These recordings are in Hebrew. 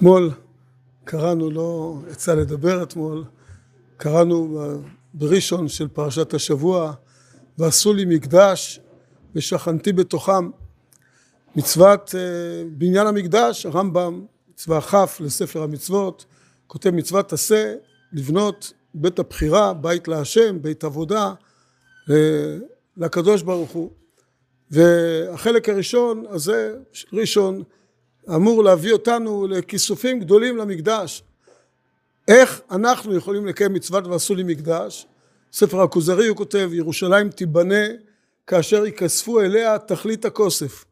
אתמול קראנו, לא יצא לדבר אתמול, קראנו בראשון של פרשת השבוע ועשו לי מקדש ושכנתי בתוכם מצוות בניין המקדש הרמב"ם מצווה כ' לספר המצוות כותב מצוות עשה לבנות בית הבחירה בית להשם בית עבודה לקדוש ברוך הוא והחלק הראשון הזה ראשון אמור להביא אותנו לכיסופים גדולים למקדש. איך אנחנו יכולים לקיים מצוות ועשו לי מקדש? ספר הכוזרי הוא כותב ירושלים תיבנה כאשר יכספו אליה תכלית הכוסף.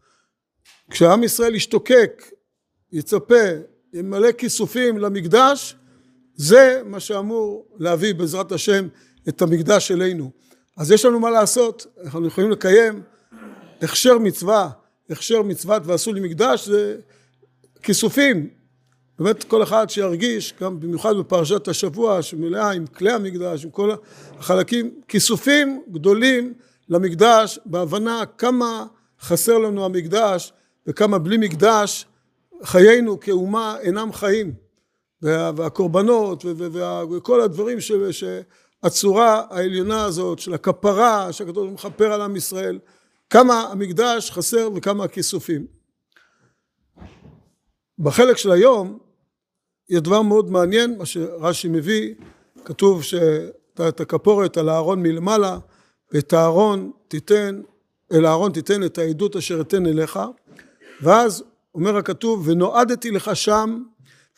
כשעם ישראל ישתוקק יצפה ימלא כיסופים למקדש זה מה שאמור להביא בעזרת השם את המקדש אלינו. אז יש לנו מה לעשות אנחנו יכולים לקיים הכשר מצווה. הכשר מצוות ועשו לי מקדש זה כיסופים. באמת כל אחד שירגיש גם במיוחד בפרשת השבוע שמלאה עם כלי המקדש עם כל החלקים כיסופים גדולים למקדש בהבנה כמה חסר לנו המקדש וכמה בלי מקדש חיינו כאומה אינם חיים. והקורבנות וכל הדברים שהצורה העליונה הזאת של הכפרה שהקדוש ברוך הוא מכפר על עם ישראל כמה המקדש חסר וכמה הכיסופים בחלק של היום יש דבר מאוד מעניין מה שרש"י מביא כתוב שאת הכפורת על הארון מלמעלה ואת הארון תיתן אל הארון תיתן את העדות אשר אתן אליך ואז אומר הכתוב ונועדתי לך שם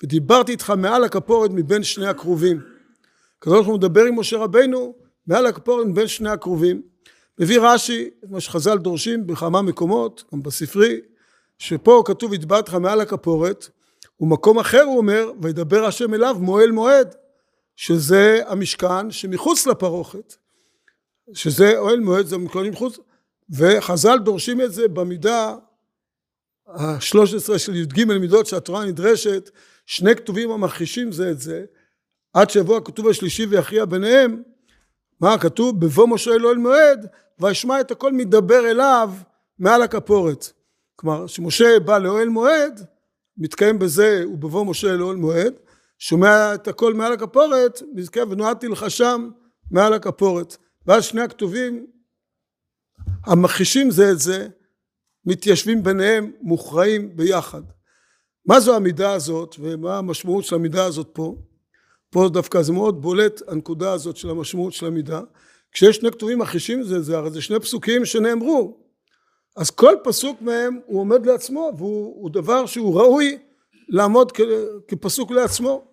ודיברתי איתך מעל הכפורת מבין שני הכרובים. ברוך הוא מדבר עם משה רבינו מעל הכפורת מבין שני הכרובים. מביא רש"י מה שחז"ל דורשים בכמה מקומות גם בספרי שפה כתוב הטבעת לך מעל הכפורת ומקום אחר הוא אומר וידבר השם אליו מועל מועד שזה המשכן שמחוץ לפרוכת שזה אוהל מועד זה מקום מחוץ וחז"ל דורשים את זה במידה השלוש עשרה של י"ג מידות שהתורה נדרשת שני כתובים המכחישים זה את זה עד שיבוא הכתוב השלישי ויכריע ביניהם מה כתוב? בבוא משה אל אוהל מועד וישמע את הכל מדבר אליו מעל הכפורת כלומר שמשה בא לאוהל מועד מתקיים בזה ובבוא משה אל אוהל מועד שומע את הכל מעל הכפורת ונועדתי לך שם מעל הכפורת ואז שני הכתובים המכחישים זה את זה מתיישבים ביניהם מוכרעים ביחד. מה זו המידה הזאת ומה המשמעות של המידה הזאת פה? פה דווקא זה מאוד בולט הנקודה הזאת של המשמעות של המידה. כשיש שני כתובים מכחישים זה זה הרי זה שני פסוקים שנאמרו אז כל פסוק מהם הוא עומד לעצמו והוא דבר שהוא ראוי לעמוד כפסוק לעצמו.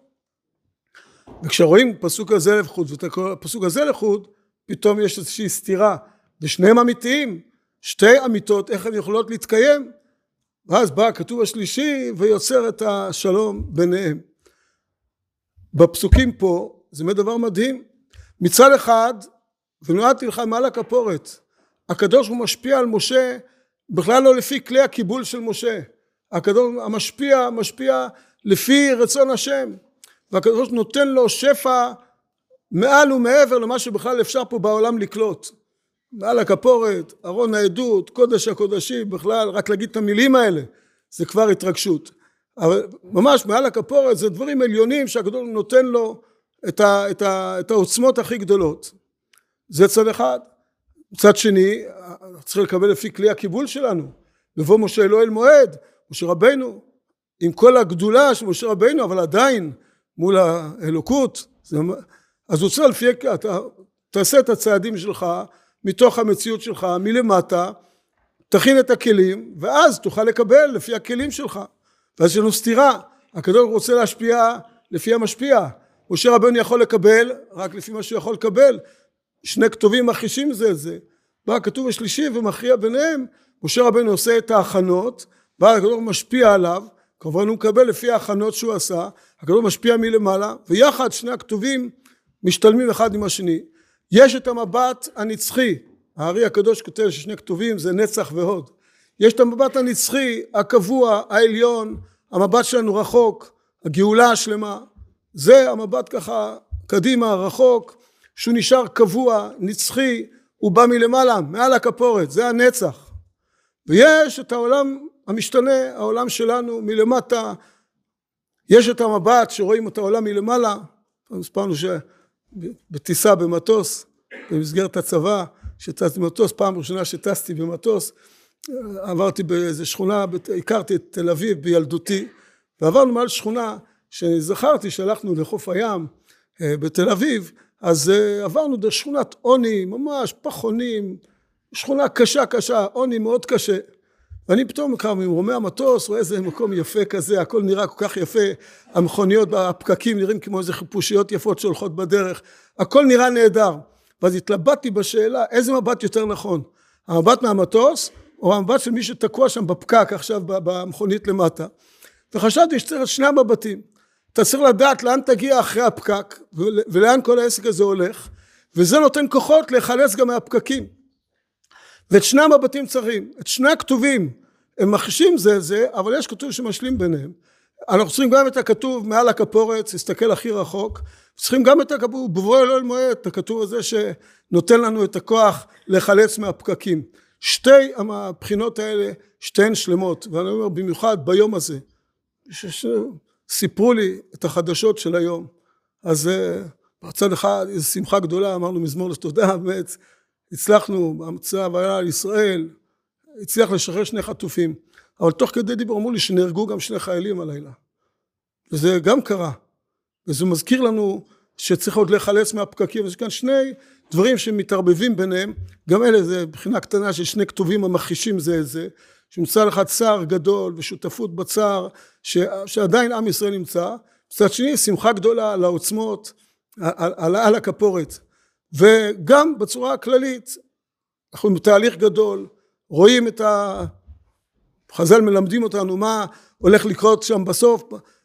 וכשרואים פסוק הזה לחוד ופסוק הזה לחוד פתאום יש איזושהי סתירה. ושניהם אמיתיים שתי אמיתות איך הן יכולות להתקיים ואז בא הכתוב השלישי ויוצר את השלום ביניהם. בפסוקים פה זה באמת דבר מדהים. מצד אחד ונועדתי לך מעל הכפורת הקדוש הוא משפיע על משה בכלל לא לפי כלי הקיבול של משה הקדוש המשפיע משפיע לפי רצון השם והקדוש נותן לו שפע מעל ומעבר למה שבכלל אפשר פה בעולם לקלוט מעל הכפורת, ארון העדות, קודש הקודשים, בכלל רק להגיד את המילים האלה זה כבר התרגשות. אבל ממש מעל הכפורת זה דברים עליונים שהקדוש נותן לו את, ה, את, ה, את העוצמות הכי גדולות. זה צד אחד. מצד שני, צריך לקבל לפי כלי הקיבול שלנו. לבוא משה אלוהל מועד, משה רבנו, עם כל הגדולה של משה רבנו, אבל עדיין מול האלוקות, זה, אז הוא צריך לפי, אתה תעשה את הצעדים שלך מתוך המציאות שלך מלמטה תכין את הכלים ואז תוכל לקבל לפי הכלים שלך. ואז יש לנו סתירה. הקדוש רוצה להשפיע לפי המשפיע. משה רבנו יכול לקבל רק לפי מה שהוא יכול לקבל שני כתובים מכחישים זה את זה בא הכתוב השלישי ומכריע ביניהם משה רבנו עושה את ההכנות ואז הקדוש משפיע עליו כמובן הוא מקבל לפי ההכנות שהוא עשה הקדוש משפיע מלמעלה ויחד שני הכתובים משתלמים אחד עם השני. יש את המבט הנצחי הארי הקדוש כותב ששני כתובים זה נצח והוד. יש את המבט הנצחי הקבוע העליון המבט שלנו רחוק הגאולה השלמה. זה המבט ככה קדימה רחוק שהוא נשאר קבוע נצחי הוא בא מלמעלה מעל הכפורת זה הנצח. ויש את העולם המשתנה העולם שלנו מלמטה. יש את המבט שרואים את העולם מלמעלה, סיפרנו שבטיסה במטוס במסגרת הצבא, שטסתי במטוס, פעם ראשונה שטסתי במטוס, עברתי באיזה שכונה, הכרתי את תל אביב בילדותי, ועברנו מעל שכונה שזכרתי שהלכנו לחוף הים אה, בתל אביב, אז אה, עברנו דרך שכונת עוני, ממש פחונים, שכונה קשה קשה, עוני מאוד קשה. ואני פתאום קם ממרומי המטוס, רואה איזה מקום יפה כזה, הכל נראה כל כך יפה, המכוניות בפקקים נראים כמו איזה חיפושיות יפות שהולכות בדרך, הכל נראה נהדר. ואז התלבטתי בשאלה איזה מבט יותר נכון, המבט מהמטוס או המבט של מי שתקוע שם בפקק עכשיו במכונית למטה. וחשבתי שצריך את שני המבטים. אתה צריך לדעת לאן תגיע אחרי הפקק ולאן כל העסק הזה הולך, וזה נותן כוחות להיחלץ גם מהפקקים. ואת שני המבטים צריכים, את שני הכתובים הם מכחישים זה זה, אבל יש כתוב שמשלים ביניהם. אנחנו צריכים גם את הכתוב מעל הכפורת, להסתכל הכי רחוק, צריכים גם את הכתוב, בבוא אלוהים מועד, את הכתוב הזה שנותן לנו את הכוח להיחלץ מהפקקים. שתי הבחינות האלה, שתיהן שלמות, ואני אומר במיוחד ביום הזה, סיפרו לי את החדשות של היום, אז אה, בצד אחד איזו שמחה גדולה, אמרנו מזמור לתודה, באמת הצלחנו, המצב היה על ישראל, הצליח לשחרר שני חטופים, אבל תוך כדי דיבור אמרו לי שנהרגו גם שני חיילים הלילה, וזה גם קרה, וזה מזכיר לנו שצריך עוד להיחלץ מהפקקים, יש כאן שני דברים שמתערבבים ביניהם, גם אלה זה בחינה קטנה של שני כתובים המכחישים זה את זה, שמצד אחד צער גדול ושותפות בצער ש, שעדיין עם ישראל נמצא, מצד שני שמחה גדולה על העוצמות, על, על, על הכפורת, וגם בצורה הכללית אנחנו בתהליך גדול, רואים את ה... חז"ל מלמדים אותנו מה הולך לקרות שם בסוף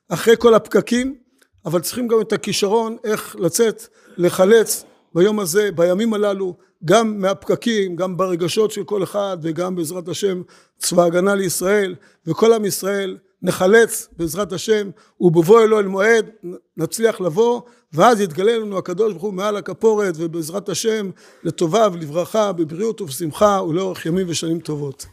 אחרי כל הפקקים אבל צריכים גם את הכישרון איך לצאת לחלץ ביום הזה בימים הללו גם מהפקקים גם ברגשות של כל אחד וגם בעזרת השם צבא הגנה לישראל וכל עם ישראל נחלץ בעזרת השם ובבוא אלו אל מועד נצליח לבוא ואז יתגלה לנו הקדוש ברוך הוא מעל הכפורת ובעזרת השם לטובה ולברכה בבריאות ובשמחה ולאורך ימים ושנים טובות